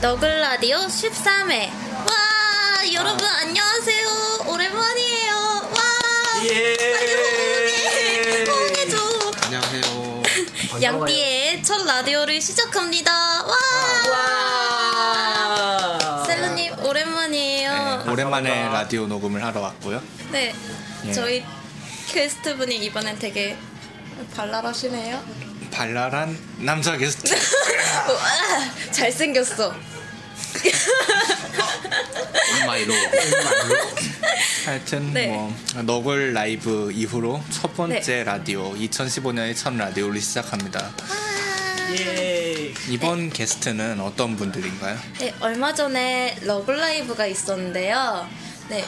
너글 라디오 13회. 와, 여러분 안녕하세요. 오랜만이에요. 와. 예. 호응해줘. 안녕하세요. 양띠의 첫 라디오를 시작합니다. 와. 와. 셀루님 오랜만이에요. 네, 오랜만에 라디오 녹음을 하러 왔고요. 네. 예. 저희 게스트 분이 이번엔 되게 발랄하시네요. 발랄한 남자 게스트. 와, 잘생겼어. 온마이로. 하여튼 네. 뭐 너굴 라이브 이후로 첫 번째 네. 라디오 2015년의 첫 라디오를 시작합니다. 예. 이번 게스트는 어떤 분들인가요? 네, 얼마 전에 러블라이브가 있었는데요. 네.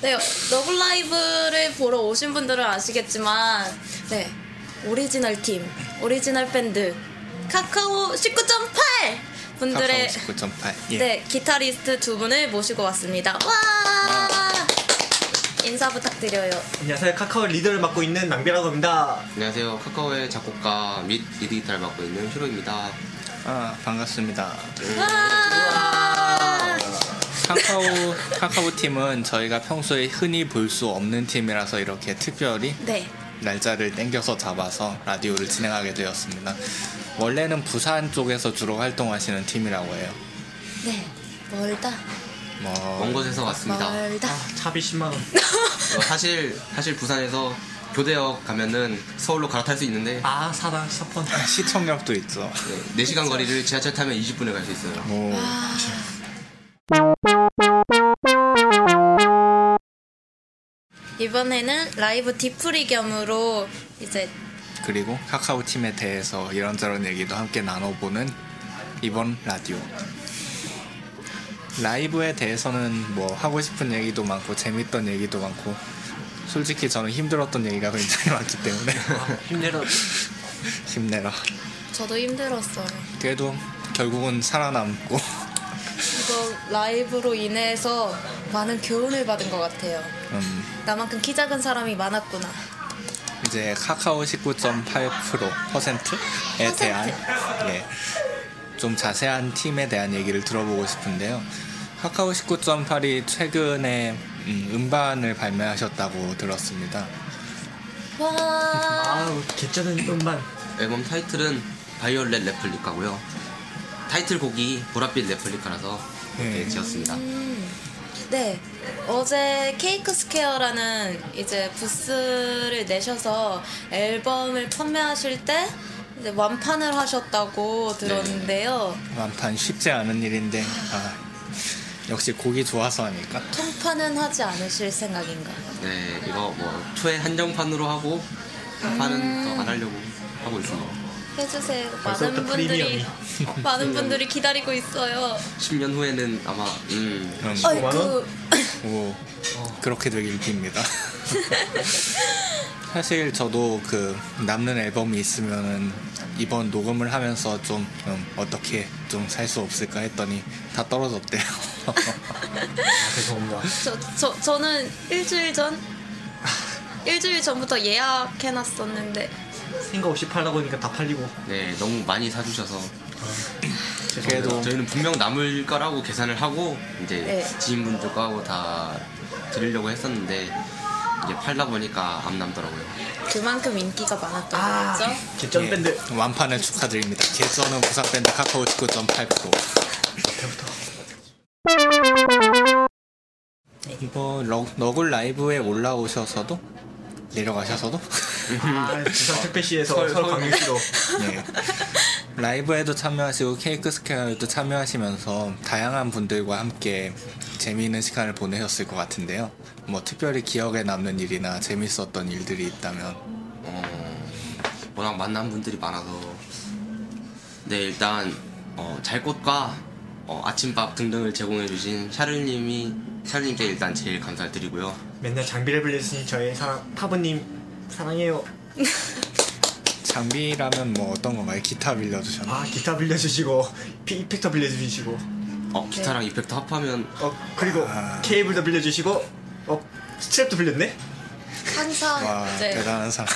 네, 러블라이브를 보러 오신 분들은 아시겠지만, 네. 오리지널 팀, 오리지널 밴드, 카카오 19.8! 분들의, 카카오 19.8. 예. 네, 기타리스트 두 분을 모시고 왔습니다. 와! 인사 부탁드려요. 안녕하세요. 카카오 리더를 맡고 있는 낭비라고 합니다. 안녕하세요. 카카오의 작곡가 및 리드 기타를 맡고 있는 휴로입니다. 아 반갑습니다. 와! 카카오 카카오 팀은 저희가 평소에 흔히 볼 수 없는 팀이라서 이렇게 특별히 네. 날짜를 땡겨서 잡아서 라디오를 진행하게 되었습니다. 원래는 부산 쪽에서 주로 활동하시는 팀이라고 해요. 네. 멀다. 뭐 먼 곳에서 왔습니다. 멀다. 차비 10만 원. 어, 사실 사실 부산에서 교대역 가면은 서울로 갈아탈 수 있는데 아, 사다 샷펀. 시청역도 있죠. 네, 4시간 거리를 지하철 타면 20분에 갈 수 있어요. 오, 이번에는 라이브 디프리 겸으로 이제 그리고 카카오 팀에 대해서 이런저런 얘기도 함께 나눠보는 이번 라디오. 라이브에 대해서는 뭐 하고 싶은 얘기도 많고 재밌던 얘기도 많고 솔직히 저는 힘들었던 얘기가 굉장히 많기 때문에 힘내라. 힘내라. 저도 힘들었어요. 그래도 결국은 살아남고 이거 라이브로 인해서 많은 교훈을 받은 것 같아요. 음, 나만큼 키 작은 사람이 많았구나. 이제 카카오 19.8% 퍼센트에 대한 예, 좀 자세한 팀에 대한 얘기를 들어보고 싶은데요. 카카오 19.8이 최근에 음, 음반을 발매하셨다고 들었습니다. 와, 아, 개쩌는 음반. 앨범 타이틀은 바이올렛 레플리카고요. 타이틀곡이 보랏빛 레플리카라서 이렇게 네. 지었습니다. 네. 어제 케이크 스퀘어라는 이제 부스를 내셔서 앨범을 판매하실 때 이제 완판을 하셨다고 들었는데요. 완판 쉽지 않은 일인데 아, 역시 곡이 좋아서 하니까 통판은 하지 않으실 생각인가요? 네, 이거 뭐 초에 한정판으로 하고 판은 더 안 하려고 하고 있습니다. 해주세요. 많은 분들이. 많은 분들이 기다리고 있어요. 10년 후에는 아마 음, 음, 아이고, 오, 그렇게 되길 빕니다. 사실 저도 그 남는 앨범이 있으면은 이번 녹음을 하면서 좀 음, 어떻게 좀 살 수 없을까 했더니 다 떨어졌대요. 아, 죄송합니다. 저, 저 저는 일주일 전 일주일 전부터 예약해놨었는데 생각 없이 팔다 보니까 다 팔리고. 네, 너무 많이 사주셔서 그래도 저희는 분명 남을 거라고 계산을 하고 이제 네. 지인분들 거하고 다 드리려고 했었는데 이제 팔다 보니까 안 남더라고요. 그만큼 인기가 많았던 아, 거죠. 개쩌는 예, 밴드. 완판을 축하드립니다. 개쩌는 부산 밴드 카카오 19.8%. 때부터. 이거 러, 너굴 라이브에 올라오셔서도 내려가셔서도 아, 부산 택배시에서 서울. 광역시로. 예. 라이브에도 참여하시고 케이크 스퀘어에도 참여하시면서 다양한 분들과 함께 재미있는 시간을 보내셨을 것 같은데요. 뭐 특별히 기억에 남는 일이나 재밌었던 일들이 있다면 어, 워낙 만난 분들이 많아서 네, 일단 어, 잘꽃과 어, 아침밥 등등을 제공해주신 샤를님이 샤를님께 일단 제일 감사를 드리고요. 맨날 장비를 빌려주신 저희 사랑 파브님 사랑해요. 장비라면 뭐 어떤 건가요? 기타 빌려주셨나? 아 기타 빌려주시고 피 이펙터 빌려주시고 어, 기타랑 이펙트 합하면 어 그리고 아. 케이블도 빌려주시고 어 스트랩도 빌렸네. 항상 와 이제 대단한 사람.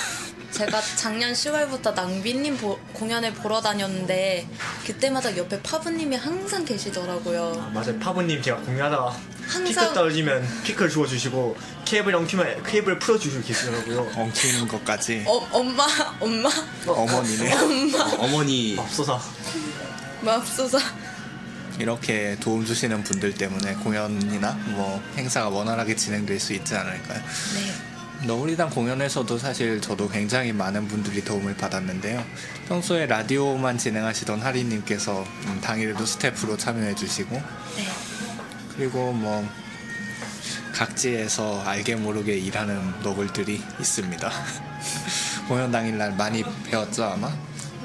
제가 작년 10월부터 낭비님 보- 공연을 보러 다녔는데 그때마다 옆에 파브님이 항상 아, 계시더라고요. 맞아요 파브님 제가 공유하다가 항상- 피클 떨어지면 피클 주워주시고 케이블 엉키면 케이블 풀어주시고 계시더라고요. 엉키는 것까지 어, 엄마, 엄마, 어 머니네. 어, 어머니 맙소사. 맙소사. 이렇게 도움 주시는 분들 때문에 공연이나 뭐 행사가 원활하게 진행될 수 있지 않을까요? 네. 너구리당 공연에서도 사실 저도 굉장히 많은 분들이 도움을 받았는데요. 평소에 라디오만 진행하시던 하리님께서 음, 당일에도 스태프로 참여해주시고 네. 그리고 뭐 각지에서 알게 모르게 일하는 너굴들이 있습니다. 공연 당일날 많이 배웠죠 아마?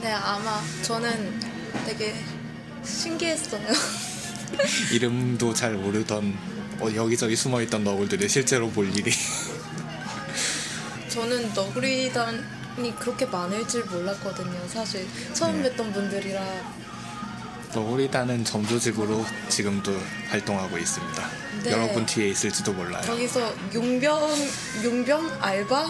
네, 아마 저는 되게 신기했어요. 이름도 잘 모르던 어, 여기저기 숨어있던 너굴들을 실제로 볼 일이 저는 너구리단이 그렇게 많을 줄 몰랐거든요. 사실 처음 네. 뵀던 분들이라 너구리단은 점조직으로 지금도 활동하고 있습니다. 네. 여러분 뒤에 있을지도 몰라요. 거기서 용병 용병 알바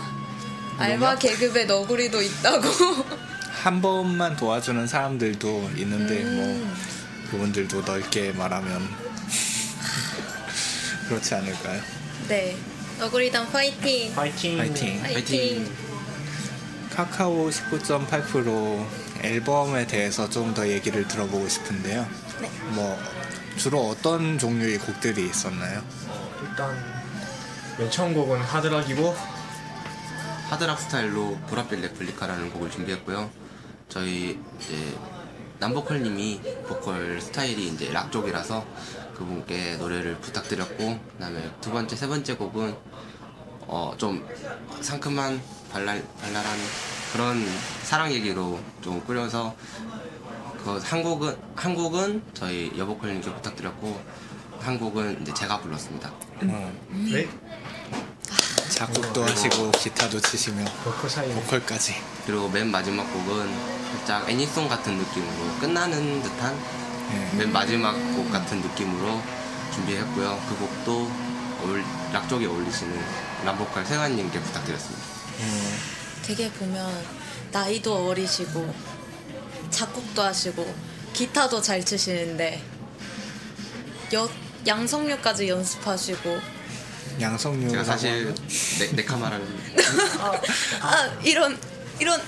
알바? 계급의 너구리도 있다고. 한 번만 도와주는 사람들도 있는데 음. 뭐 그분들도 넓게 말하면 그렇지 않을까요? 네. 너구리단 파이팅. 파이팅. 파이팅. 파이팅. 카카오 19.8% 앨범에 대해서 좀 더 얘기를 들어보고 싶은데요. 네. 뭐 주로 어떤 종류의 곡들이 있었나요? 어, 일단 맨 처음 곡은 하드락이고 하드락 스타일로 보랏빛 레플리카라는 곡을 준비했고요. 저희 이제 남보컬님이 보컬 스타일이 이제 락 쪽이라서 그분께 노래를 부탁드렸고 그다음에 두 번째 세 번째 곡은 어 좀 상큼한 발랄 발랄한 그런 사랑 얘기로 좀 꾸려서 그한 곡은 한 곡은 저희 여보컬님께 부탁드렸고 한 곡은 이제 제가 불렀습니다. 어, 네 작곡도 하시고 기타도 치시며 보컬 사이 보컬 까지. 그리고 맨 마지막 곡은 살짝 애니송 같은 느낌으로 끝나는 듯한 예. 맨 마지막 곡 같은 느낌으로 준비했고요. 그 곡도 어울- 락 쪽에 어울리시는 람보컬 세환님께 부탁드렸습니다. 되게 보면 나이도 어리시고 작곡도 하시고 기타도 잘 치시는데 여, 양성류까지 연습하시고 양성류 제가 사실 네, 네카마라는 아 이런 이런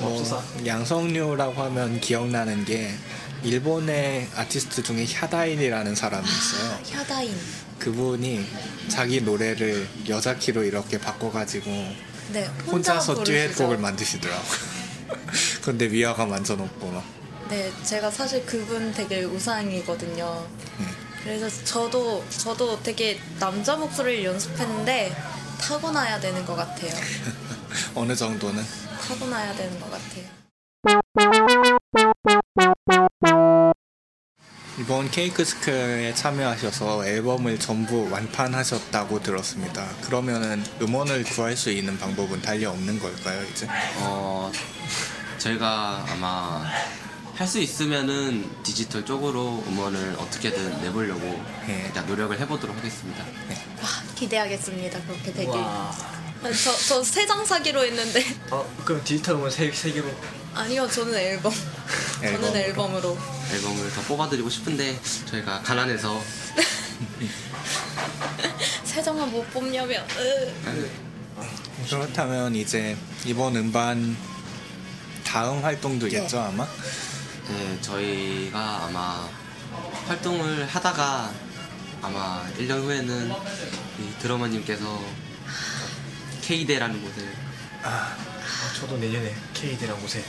뭐. 양성류라고 하면 기억나는 게 일본의 아티스트 중에 샤다인이라는 사람이 있어요. 혀다인 그분이 자기 노래를 여자 키로 이렇게 바꿔가지고 네 혼자서 부르시죠. 듀엣곡을 만드시더라고. 근데 위화감 완전 없고 막. 네 제가 사실 그분 되게 우상이거든요. 네. 그래서 저도 저도 되게 남자 목소리를 연습했는데 타고나야 되는 것 같아요. 어느 정도는 타고나야 되는 것 같아요. 이번 케이크 스퀘어에 참여하셔서 앨범을 전부 완판하셨다고 들었습니다. 그러면은 음원을 구할 수 있는 방법은 달리 없는 걸까요, 이제? 어 저희가 아마 할 수 있으면은 디지털 쪽으로 음원을 어떻게든 내보려고 예. 일단 노력을 해보도록 하겠습니다. 와 기대하겠습니다. 그렇게 되길. 와. 저 저 세 장 사기로 했는데 어 그럼 디지털 음원 세, 세 개로 아니요 저는 앨범. 저는 앨범으로. 앨범으로. 앨범을 더 뽑아드리고 싶은데 저희가 가난해서 세 장만 못 뽑냐면. 으. 그렇다면 이제 이번 음반 다음 활동도겠죠, 아마? 네, 저희가 아마 활동을 하다가 아마 1년 후에는 이 드러머님께서 K대라는 곳에 아, 저도 내년에 K대라는 곳에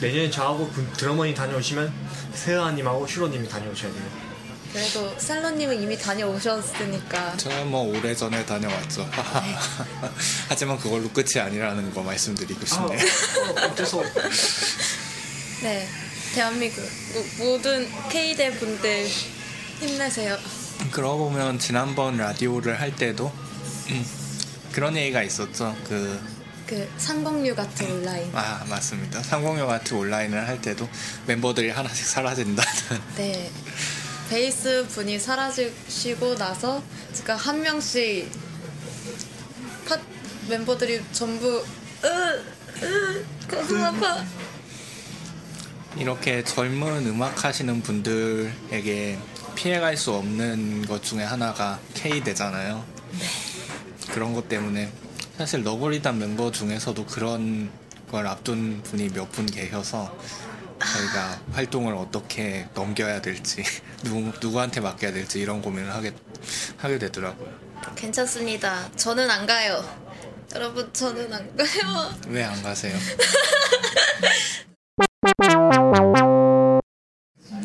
내년에 저하고 그 드러머니 다녀오시면 세아님하고 슈로님이 다녀오셔야 돼요. 그래도 셀러님은 이미 다녀오셨으니까. 저는 뭐 오래 전에 다녀왔죠. 하지만 그걸로 끝이 아니라는 거 말씀드리고 아, 싶네요. 어, 어째서 네. 대한민국 모든 K대 분들 힘내세요. 그러고 보면 지난번 라디오를 할 때도 음, 그런 얘기가 있었죠. 그 그 상공류 같은 온라인. 아 맞습니다. 상공여 같은 온라인을 할 때도 멤버들이 하나씩 사라진다는 네. 베이스 분이 사라지시고 나서 제가 한 명씩 팟 멤버들이 전부 으으 가슴 아파. 이렇게 젊은 음악 하시는 분들에게 피해갈 수 없는 것 중에 하나가 K대잖아요. 그런 것 때문에 사실 너구리단 멤버 중에서도 그런 걸 앞둔 분이 몇 분 계셔서 저희가 활동을 어떻게 넘겨야 될지 누구, 누구한테 맡겨야 될지 이런 고민을 하게 하게 되더라고요. 괜찮습니다. 저는 안 가요. 여러분 저는 안 가요. 왜 안 가세요?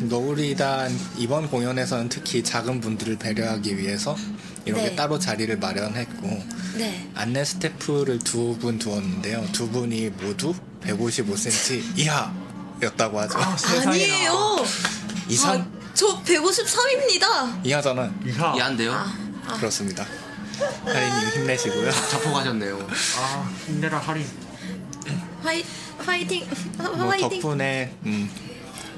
너구리단 이번 공연에서는 특히 작은 분들을 배려하기 위해서 이렇게 네. 따로 자리를 마련했고 네. 안내 스태프를 두 분 두었는데요. 두 분이 모두 155cm 이하였다고 하죠. 아. 아니에요. 이상 아, 저 153입니다. 이하잖아. 이하. 이한데요? 아, 그렇습니다. 하리님 힘내시고요. 자포 가셨네요. 아 힘내라 할인. 화이 화이팅. 화- 뭐 화이팅. 덕분에 음,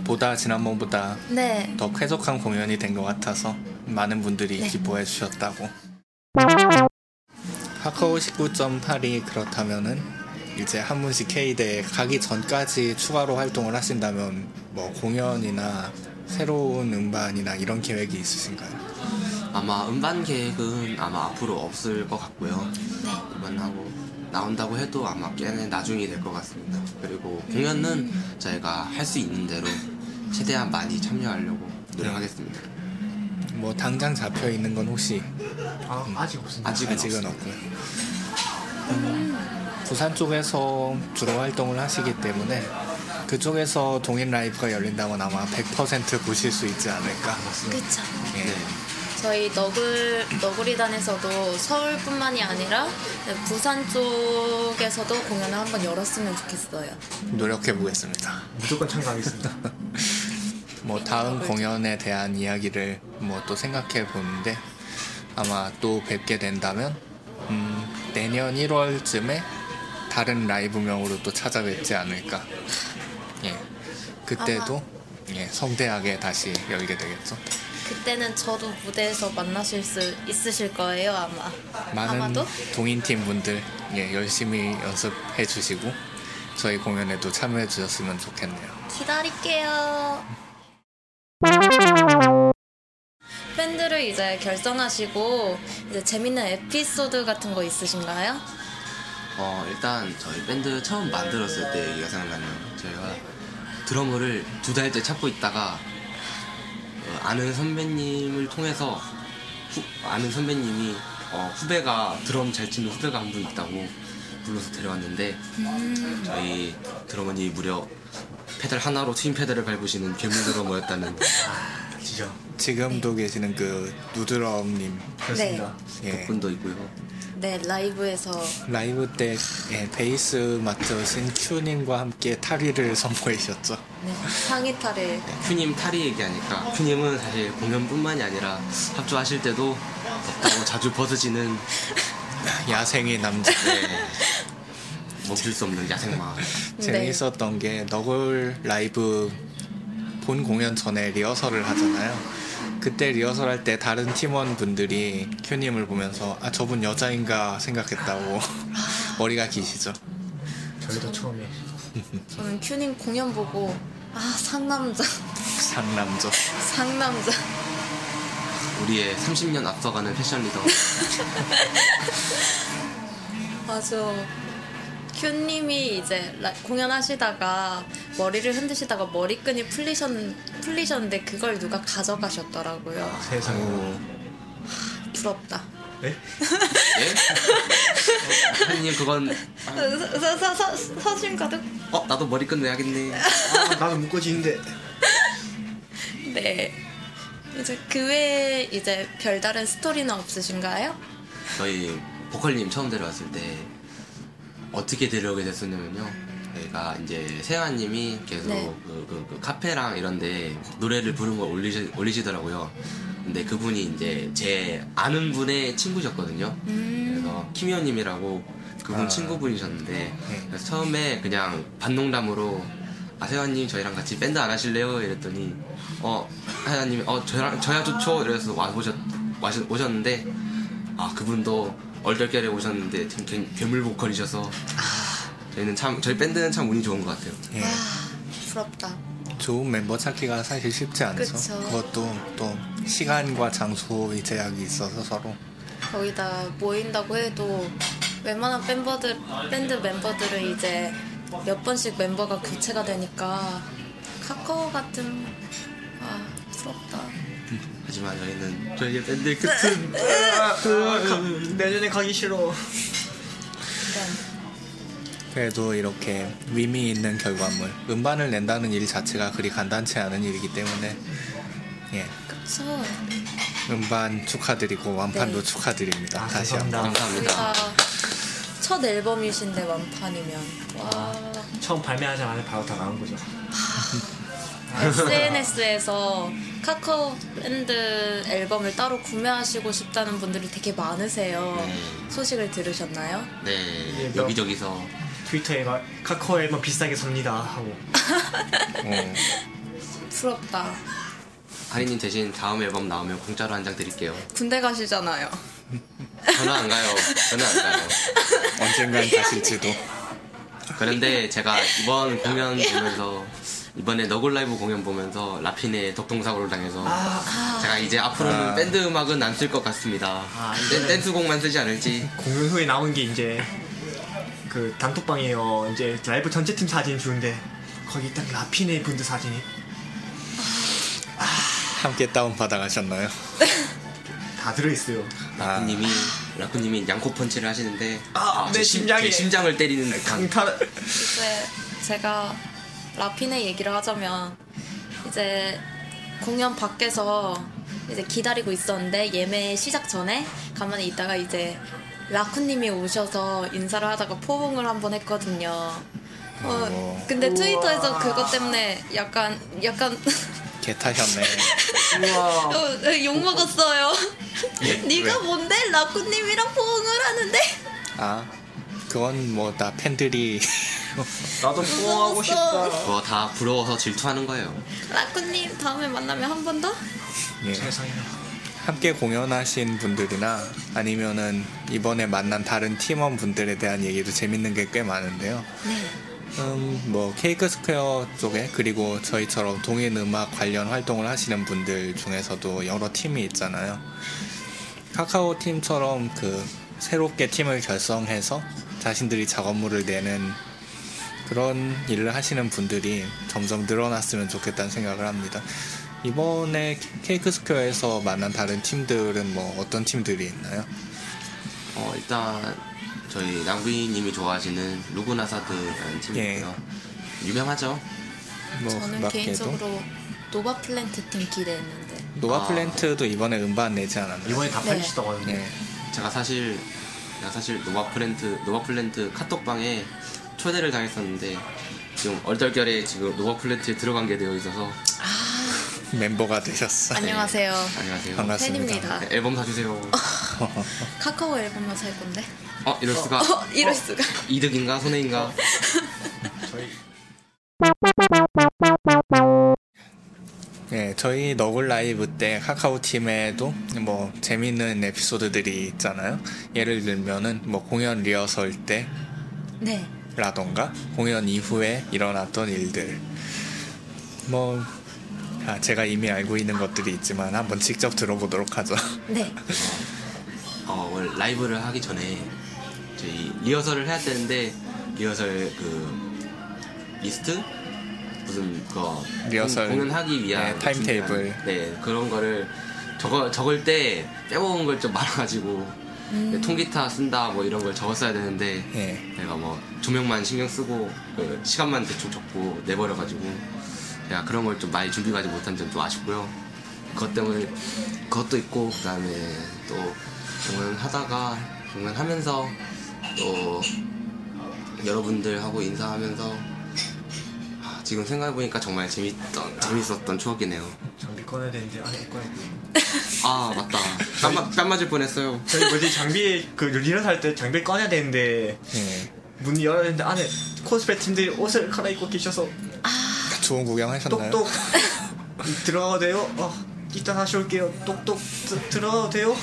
보다 지난번보다 네. 더 쾌적한 공연이 된 것 같아서 많은 분들이 네. 기뻐해 주셨다고. 하카오 19.8이 그렇다면은 이제 한 분씩 K대에 가기 전까지 추가로 활동을 하신다면 뭐 공연이나 새로운 음반이나 이런 계획이 있으신가요? 아마 음반 계획은 아마 앞으로 없을 것 같고요. 네. 음반하고 나온다고 해도 아마 꽤나 나중이 될 것 같습니다. 그리고 공연은 저희가 할 수 있는 대로 최대한 많이 참여하려고 노력하겠습니다. 뭐 당장 잡혀 있는 건 혹시 아 아직 없습니다. 아직은, 아직은 없습니다. 없고요. 음, 부산 쪽에서 주로 활동을 하시기 때문에 그쪽에서 동인 라이브가 열린다면 아마 100% 보실 수 있지 않을까. 그쵸. 예. 네. 저희 너굴 너구리단에서도 서울뿐만이 아니라 부산 쪽에서도 공연을 한번 열었으면 좋겠어요. 노력해 보겠습니다. 무조건 참가하겠습니다. 뭐 다음 공연에 대한 이야기를 뭐 또 생각해 보는데 아마 또 뵙게 된다면 음, 내년 1월쯤에 다른 라이브명으로 또 찾아뵙지 않을까. 예. 그때도 예, 성대하게 다시 열게 되겠죠. 그때는 저도 무대에서 만나실 수 있으실 거예요 아마. 많은 아마도. 동인팀 분들 예, 열심히 연습해 주시고 저희 공연에도 참여해 주셨으면 좋겠네요. 기다릴게요. 밴드를 이제 결성하시고 이제 재밌는 에피소드 같은 거 있으신가요? 어, 일단 저희 밴드 처음 만들었을 때 얘기가 생각나네요. 저희가 드러머를 두 달째 찾고 있다가 어, 아는 선배님을 통해서 후- 아는 선배님이 어, 후배가 드럼 잘 치는 후배가 한 분 있다고 불러서 데려왔는데 저희 드러머니 무려 페달 하나로 트윈 페달을 밟으시는 괴물 드러머였다는 아 진짜 지금도 계시는 그 누드럼님 그렇습니다. 예. 분도 있고요. 네 라이브에서 라이브 때 예, 베이스 맡으신 큐님과 함께 탈의를 선보이셨죠. 네, 상의탈을 큐님 탈이 얘기하니까 큐님은 사실 공연뿐만이 아니라 합주하실 때도 덥다고 자주 벗어지는 야생의 남자. 네, 멈출 수 없는 야생마. 네. 재미있었던 게 너굴 라이브 본 공연 전에 리허설을 하잖아요. 그때 리허설 할 때 다른 팀원 분들이 큐님을 보면서 아 저분 여자인가 생각했다고 머리가 기시죠. 저희도 처음에 저는 큐님 공연 보고 아 상남자 상남자. 상남자 우리의 30년 앞서가는 패션 리더. 맞아 큐님이 이제 라- 공연하시다가 머리를 흔드시다가 머리끈이 풀리셨, 풀리셨는데 그걸 누가 가져가셨더라고요 세상에 부럽다 네? 예? 한님 그건 사, 사, 사, 사, 사진 가득 어 나도 머리끈 내야겠네. 아 나는 묶어지는데 네 이제 그 외에 이제 별다른 스토리는 없으신가요? 저희 보컬님 처음 데려왔을 때 어떻게 데려오게 됐었냐면요. 저희가 이제 세아님이 계속 네. 그, 그- 그 카페랑 이런데 노래를 부르는 걸 올리시, 올리시더라고요. 근데 그분이 이제 제 아는 분의 친구셨거든요. 그래서 김희원님이라고 그분 아. 친구분이셨는데 그래서 처음에 그냥 반농담으로 아 세아님 저희랑 같이 밴드 안 하실래요? 이랬더니 어 세아님이 어 저랑 저야 좋죠. 이래서 와 오셨 오셨는데 아 그분도 얼떨결에 오셨는데 참 괴- 괴물 보컬이셔서 저희는 참 저희 밴드는 참 운이 좋은 것 같아요. 예. 와 부럽다. 좋은 멤버 찾기가 사실 쉽지 않죠. 그쵸. 그것도 또 시간과 장소의 제약이 있어서 서로 거기다 모인다고 해도 웬만한 멤버들 밴드 멤버들은 이제 몇 번씩 멤버가 교체가 되니까 카카오 같은 아 부럽다. 하지만 저희는 저희 밴드의 끝은 아, 가- 내년에 가기 싫어. 그래도 이렇게 의미 있는 결과물 음반을 낸다는 일 자체가 그리 간단치 않은 일이기 때문에 예 그쵸. 음반 축하드리고 완판도 네. 축하드립니다 아, 다시 감사합니다. 한번 감사합니다. 첫 앨범이신데 완판이면 와 처음 발매하자마자 바로 다 나온 거죠. SNS에서 카카오 밴드 앨범을 따로 구매하시고 싶다는 분들이 되게 많으세요. 네. 소식을 들으셨나요? 네 예, 여기저기서 트위터에 막 카카오 앨범 비싸게 삽니다 하고 어, 부럽다. 하리님 대신 다음 앨범 나오면 공짜로 한 장 드릴게요. 군대 가시잖아요. 저는 안 가요. 저는 안 가요. 언젠간 가실지도 그런데 제가 이번 공연 보면서 이번에 너굴 라이브 공연 보면서 라피네 덕통사고를 당해서 제가 이제 앞으로는 아. 밴드 음악은 안 쓸 것 같습니다. 아, 댄, 댄스곡만 쓰지 않을지. 공연 후에 나온 게 이제 그 단톡방이에요. 이제 라이브 전체 팀 사진 주는데 거기 딱 라피네 분들 사진이 함께 다운 받아가셨나요? 다 들어있어요. 아, 라쿠님이 라쿠님이 양코 펀치를 하시는데 아, 제내 심- 심장에. 제 심장을 때리는 강타 이제 제가 라핀의 얘기를 하자면 이제 공연 밖에서 이제 기다리고 있었는데 예매 시작 전에 가만히 있다가 이제 라쿠님이 오셔서 인사를 하다가 포옹을 한 번 했거든요. 어, 오. 근데 트위터에서 그것 때문에 약간 약간 개 타셨네 우와 어, 욕 먹었어요. 예, 네가 왜? 뭔데 라쿠님이랑 포옹을 하는데? 아 그건 뭐다 팬들이 나도 포옹하고 싶다. 그거 다 부러워서 질투하는 거예요. 라쿠님 다음에 만나면 한 번 더? 예. 세상에. 함께 공연하신 분들이나 아니면은 이번에 만난 다른 팀원 분들에 대한 얘기도 재밌는 게 꽤 많은데요. 네. 음, 뭐 케이크 스퀘어 쪽에 그리고 저희처럼 동인 음악 관련 활동을 하시는 분들 중에서도 여러 팀이 있잖아요. 카카오 팀처럼 그 새롭게 팀을 결성해서 자신들이 작업물을 내는 그런 일을 하시는 분들이 점점 늘어났으면 좋겠다는 생각을 합니다. 이번에 케이크 스퀘어에서 만난 다른 팀들은 뭐 어떤 팀들이 있나요? 어, 일단 저희 낭비님이 좋아하시는 루그나사드라는 팀이고요. 유명하죠. 뭐 저는 음악계도? 개인적으로 노바 플랜트 팀 기대했는데 노바 아. 플랜트도 이번에 음반 내지 않았나요? 이번에 다 네. 팔리시다고 하는데 예. 제가 사실 제가 사실 노바 플랜트 노바 플랜트 카톡방에 초대를 당했었는데 지금 얼떨결에 지금 노바플랜트에 들어간 게 되어 있어서 멤버가 되셨어. 안녕하세요 안녕하세요. 반갑습니다. 팬입니다 네, 앨범 사주세요. 카카오 앨범만 살 건데 어 이럴 수가. 어, 이럴 수가 이득인가 손해인가? 저희 예, 저희 너굴 라이브 때 카카오 팀에도 뭐 재밌는 에피소드들이 있잖아요. 예를 들면은 뭐 공연 리허설 네때 라던가 공연 이후에 일어났던 일들. 뭐 아, 제가 이미 알고 있는 것들이 있지만 한번 직접 들어보도록 하죠. 네. 어 원래 라이브를 하기 전에 저희 리허설을 해야 되는데 리허설 그 리스트 무슨 그 리허설, 공연하기 위한 네, 타임 테이블. 준비한- 네 그런 거를 적어 적을 때 빼먹은 걸 좀 많아가지고 네, 통기타 쓴다 뭐 이런 걸 적었어야 되는데 예. 내가 뭐 조명만 신경 쓰고 그 시간만 대충 적고 내버려가지고 제가 그런 걸 좀 많이 준비하지 못한 점 좀 아쉽고요. 그것 때문에 그것도 있고 그다음에 또 공연하다가 공연하면서 또 여러분들하고 인사하면서 아, 지금 생각해보니까 정말 재밌던 재밌었던 추억이네요. 장비 꺼내야 되는데 안에 꺼야 돼. 아 맞다. 뺨, 맞- 뺨 맞을 뻔했어요. 저희 뭐지 장비 그 리허설 할때 장비 꺼내야 되는데 예. 문 열어야 되는데 안에 코스프레 팀들이 옷을 갈아입고 계셔서 좋은 구경 하셨나요? 똑똑 들어가도 돼요? 어, 이따 다시 올게요. 똑똑 드- 들어가도 돼요?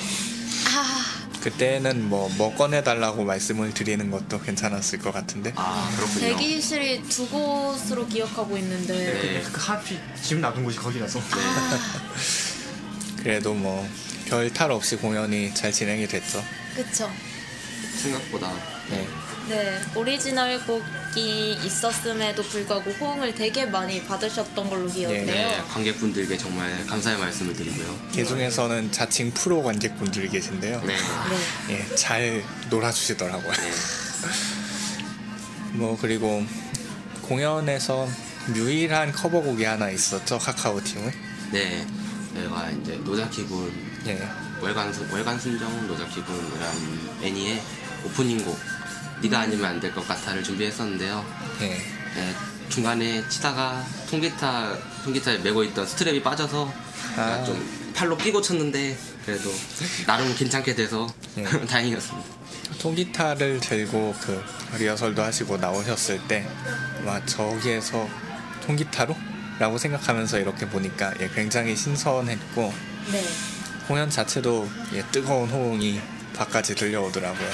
그때는 뭐, 뭐 꺼내달라고 말씀을 드리는 것도 괜찮았을 것 같은데. 아 그렇군요. 대기실이 두 곳으로 기억하고 있는데 네. 그 하필 지금 놔둔 곳이 거기라서 그래도 뭐, 별 탈 없이 공연이 잘 진행이 됐죠. 그쵸 생각보다 네. 네 오리지널 곡 이 있었음에도 불구하고 호응을 되게 많이 받으셨던 걸로 기억해요 네, 관객분들께 정말 감사의 말씀을 드리고요. 그 중에서는 자칭 프로 관객분들이 계신데요. 네. 네. 예, 잘 놀아주시더라고요. 네. 뭐, 그리고 공연에서 유일한 커버곡이 하나 있었죠, 카카오 팀은. 네. 저희가 이제 노자키군 예. 월간 순정 노자키군이란 애니의 오프닝 곡 네가 아니면 안 될 것 같아를 준비했었는데요. 예. 네, 중간에 치다가 통기타 통기타에 메고 있던 스트랩이 빠져서 아. 좀 팔로 끼고 쳤는데 그래도 나름 괜찮게 돼서 예. 다행이었습니다. 통기타를 들고 그 리허설도 하시고 나오셨을 때, 와, 저기에서 통기타로? 라고 생각하면서 이렇게 보니까 예, 굉장히 신선했고, 네. 공연 자체도 예, 뜨거운 호응이 밖까지 들려오더라고요.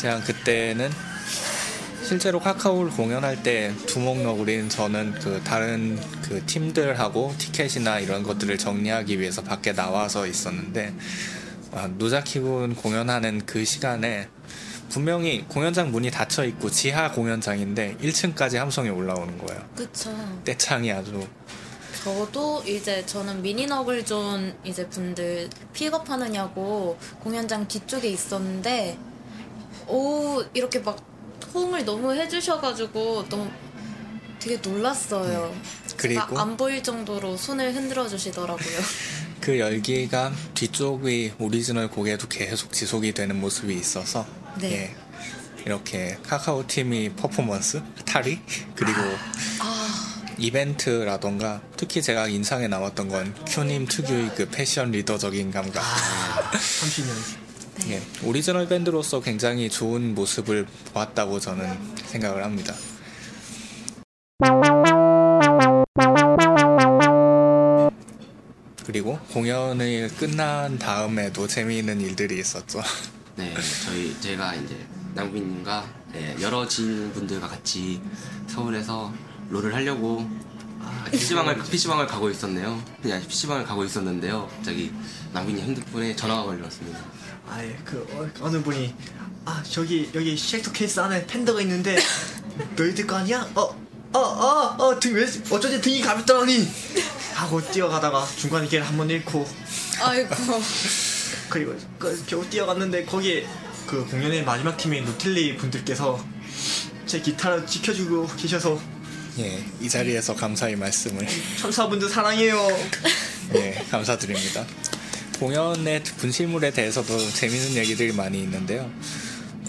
제가 그때는 실제로 카카오를 공연할 때 두목너구리는 저는 그 다른 그 팀들하고 티켓이나 이런 것들을 정리하기 위해서 밖에 나와서 있었는데 아, 노자키군 공연하는 그 시간에 분명히 공연장 문이 닫혀 있고 지하 공연장인데 1층까지 함성이 올라오는 거예요. 그쵸 떼창이 아주 저도 이제 저는 미니너굴존 이제 분들 픽업하느냐고 공연장 뒤쪽에 있었는데 오 이렇게 막 호응을 너무 해주셔가지고 너무 되게 놀랐어요. 그리고 제가 안 보일 정도로 손을 흔들어 주시더라고요. 그 열기가 뒤쪽의 오리지널 곡에도 계속 지속이 되는 모습이 있어서 네. 예, 이렇게 카카오 팀이 퍼포먼스 탈이 그리고 아 이벤트라던가 특히 제가 인상에 남았던 건 큐님 특유의 그 패션 리더적인 감각 30년 예, 오리지널 밴드로서 굉장히 좋은 모습을 보았다고 저는 생각을 합니다. 그리고 공연이 끝난 다음에도 재미있는 일들이 있었죠. 네, 저희 제가 이제 남빈님과 네, 여러 지인분들과 같이 서울에서 롤을 하려고 PC방을 PC방을 가고 있었네요. 그냥 PC방을 가고 있었는데요. 갑자기 남빈님 핸드폰에 전화가 걸렸습니다. 아예 그 어, 느 분이 아 저기 여기 쉐이터 케이스 안에 팬더가 있는데 너희들 거 아니야? 어어어어등왜 어쩐지 등이 가볍더니 하고 뛰어가다가 중간에 길을 한 번 잃고 아이고 그리고 그 겨우 뛰어갔는데 거기에 그 공연의 마지막 팀의 노틸리 분들께서 제 기타를 지켜주고 계셔서 예, 이 자리에서 감사의 말씀을 천사분들 사랑해요. 예, 감사드립니다. 공연의 분실물에 대해서도 재밌는 얘기들이 많이 있는데요.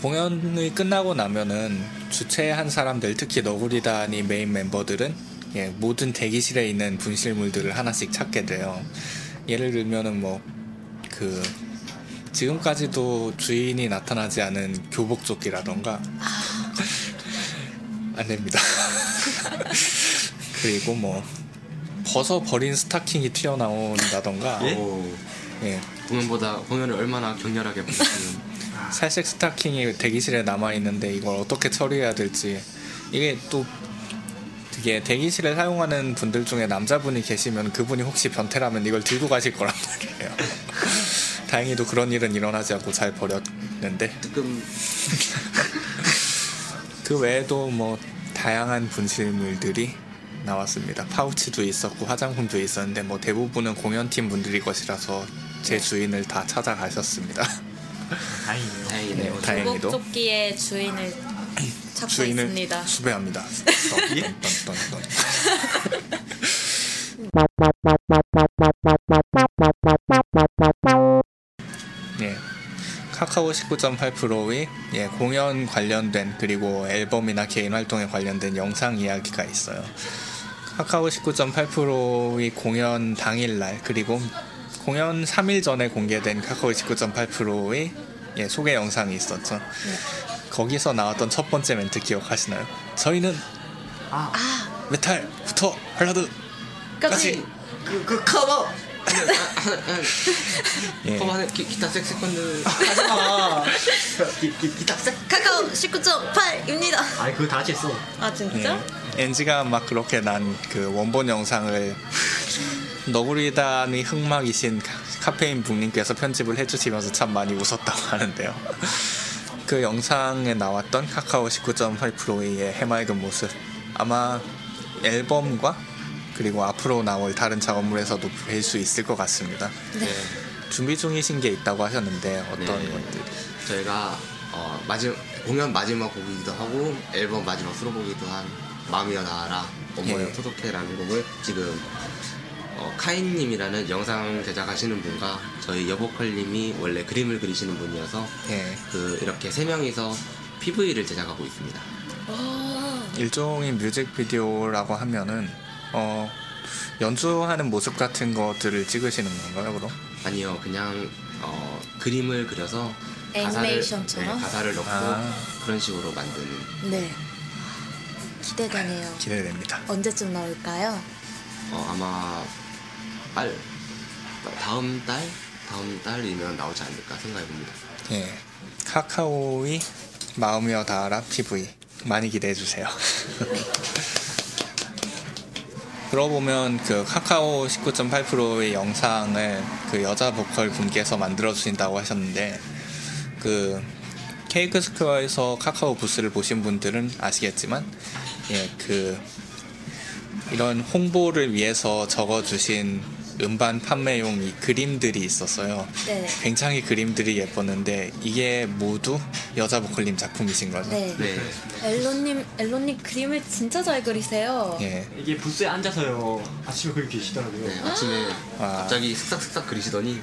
공연이 끝나고 나면은 주최한 사람들, 특히 너구리단이 메인 멤버들은 예, 모든 대기실에 있는 분실물들을 하나씩 찾게 돼요. 예를 들면은 뭐, 그, 지금까지도 주인이 나타나지 않은 교복 조끼라던가, 안 됩니다. 그리고 뭐, 벗어 버린 스타킹이 튀어나온다던가, 예? 오, 예, 공연보다 공연을 얼마나 격렬하게 보셨으면 살색 스타킹이 대기실에 남아 있는데 이걸 어떻게 처리해야 될지. 이게 또 되게 대기실에 사용하는 분들 중에 남자분이 계시면 그분이 혹시 변태라면 이걸 들고 가실 거란 말이에요. 다행히도 그런 일은 일어나지 않고 잘 버렸는데. 뜨끔 그 외에도 뭐 다양한 분실물들이 나왔습니다. 파우치도 있었고 화장품도 있었는데 뭐 대부분은 공연팀 분들이 것이라서 제 주인을 다 찾아가셨습니다. 다행이네요. 다행이네요. 네, 다행- 다행히도. 조끼의 주인을 찾고 주인을 있습니다. 수배합니다. 예? 떤, 떤, 떤. 카카오 19.8%의 예, 공연 관련된 그리고 앨범이나 개인 활동에 관련된 영상 이야기가 있어요. 카카오 19.8%의 공연 당일날 그리고 공연 3일 전에 공개된 카카오 19.8%의 예, 소개 영상이 있었죠. 거기서 나왔던 첫 번째 멘트 기억하시나요? 저희는 아, 메탈부터 발라드 까지 그, 그 커버 예. 커버는 기, 기타 섹 세컨드 하지마 기, 기, 기타 색 카카오 19.8입니다. 아니 그거 다 같이 했어 아 진짜? 예. NG가 막 그렇게 난 그 원본 영상을 너구리단의 흑막이신 카- 카페인 북님께서 편집을 해주시면서 참 많이 웃었다고 하는데요. 그 영상에 나왔던 카카오 19.8%의 해맑은 모습 아마 앨범과 그리고 앞으로 나올 다른 작업물에서도 뵐 수 있을 것 같습니다. 네. 준비 중이신 게 있다고 하셨는데 어떤 네. 것들? 저희가 어, 마지, 공연 마지막 곡이기도 하고 앨범 마지막 수록곡이기도 한 마음이여 닿아라 思いよ 예. 届け라는 곡을 지금 어, 카인님이라는 영상 제작하시는 분과 저희 여보컬님이 원래 그림을 그리시는 분이어서 예, 그 이렇게 세 명이서 PV를 제작하고 있습니다. 일종의 뮤직비디오라고 하면은 어, 연주하는 모습 같은 것들을 찍으시는 건가요, 그럼? 아니요, 그냥 어, 그림을 그려서 애니메이션처럼? 가사를, 네, 가사를 넣고 아. 그런 식으로 만드는 네. 기대되네요. 기대됩니다. 언제쯤 나올까요? 어, 아마 빨 다음 달 다음 달이면 나오지 않을까 생각해 봅니다. 예, 카카오의 마음이여 닿아라 PV 많이 기대해 주세요. 그러고 보면 그 카카오 19.8%의 영상을 그 여자 보컬 분께서 만들어 주신다고 하셨는데 그 케이크 스퀘어에서 카카오 부스를 보신 분들은 아시겠지만 예 그 이런 홍보를 위해서 적어주신 음반 판매용 이 그림들이 있었어요. 네. 굉장히 그림들이 예뻤는데 이게 모두 여자 보컬님 작품이신 거죠? 네. 네, 엘로님, 엘로님 그림을 진짜 잘 그리세요. 예. 이게 부스에 앉아서요 아침에 그렇게 계시더라고요 네, 아침에 아. 갑자기 슥싹슥싹 그리시더니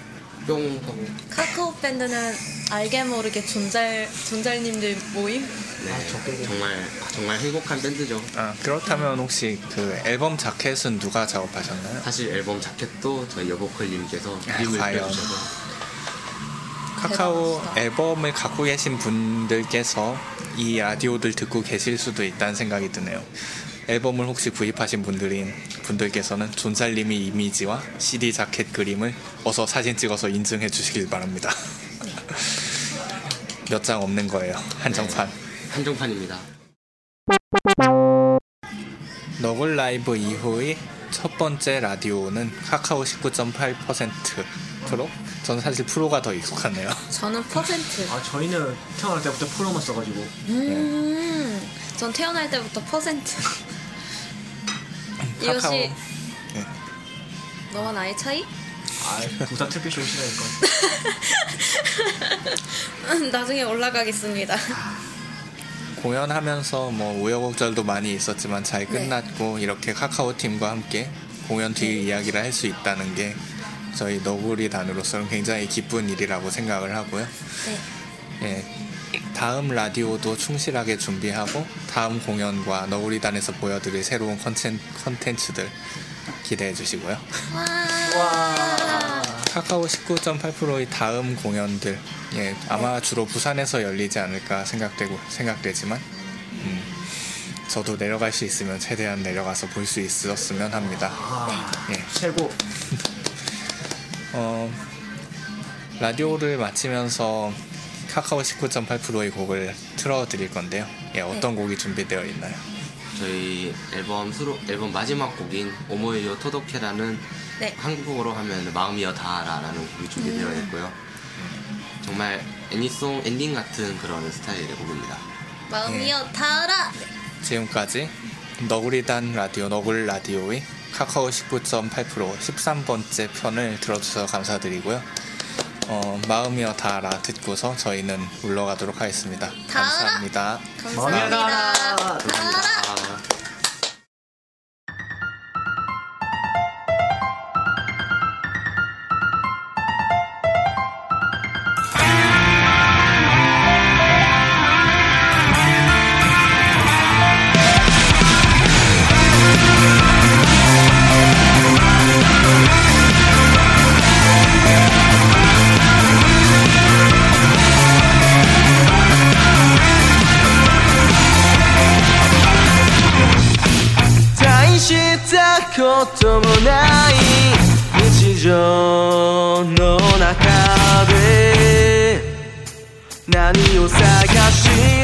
뿅 하고 카카오 밴드는 알게 모르게 존잘 존잘님들 모임? 네, 아, 저- 정말 정말 행복한 밴드죠. 아, 그렇다면 혹시 그 앨범 자켓은 누가 작업하셨나요? 사실 앨범 자켓도 저희 여보컬님께서 그림을 과연. 그려주셔서 카카오 대단하시다. 앨범을 갖고 계신 분들께서 이 라디오를 듣고 계실 수도 있다는 생각이 드네요. 앨범을 혹시 구입하신 분들인 분들께서는 존살님의 이미지와 CD 자켓 그림을 어서 사진 찍어서 인증해 주시길 바랍니다. 몇 장 없는 거예요. 한정판. 한정판입니다. 너굴 라이브 이후의 첫 번째 라디오는 카카오 19.8% 프로? 저는 사실 프로가 더 익숙하네요. 저는 퍼센트. 아 저희는 태어날 때부터 프로만 써가지고 음, 전 태어날 때부터 퍼센트. 카카오. 이것이 예. 너와 나의 차이? 아 특별쇼 싫어니까 음, 나중에 올라가겠습니다. 공연하면서 뭐 우여곡절도 많이 있었지만 잘 네. 끝났고 이렇게 카카오 팀과 함께 공연 뒤 이야기를 할 수 있다는 게 저희 너구리 단으로서는 굉장히 기쁜 일이라고 생각을 하고요. 네. 예. 다음 라디오도 충실하게 준비하고 다음 공연과 너구리 단에서 보여드릴 새로운 컨텐, 컨텐츠들 기대해 주시고요. 와. 카카오 19.8%의 다음 공연들 예 아마 주로 부산에서 열리지 않을까 생각되고 생각되지만 음, 저도 내려갈 수 있으면 최대한 내려가서 볼 수 있었으면 합니다. 아 예. 최고 어, 라디오를 마치면서 카카오 19.8%의 곡을 틀어드릴 건데요. 예, 어떤 곡이 준비되어 있나요? 저희 앨범 수록 앨범 마지막 곡인 오모에요 토도케라는 네. 한국어로 하면 마음이여 닿아라라는 곡이 준비되어 있고요. 정말 애니송 엔딩 같은 그런 스타일의 곡입니다. 마음이여 닿아라. 지금까지 너구리단 라디오 너굴 라디오의 카카오 19.8% 13번째 편을 들어주셔서 감사드리고요. 어, 마음이여 닿아라 듣고서 저희는 물러가도록 하겠습니다. 닿아라! 감사합니다. 마음이여 닿아라. 닿아라. 감사합니다. 何を探し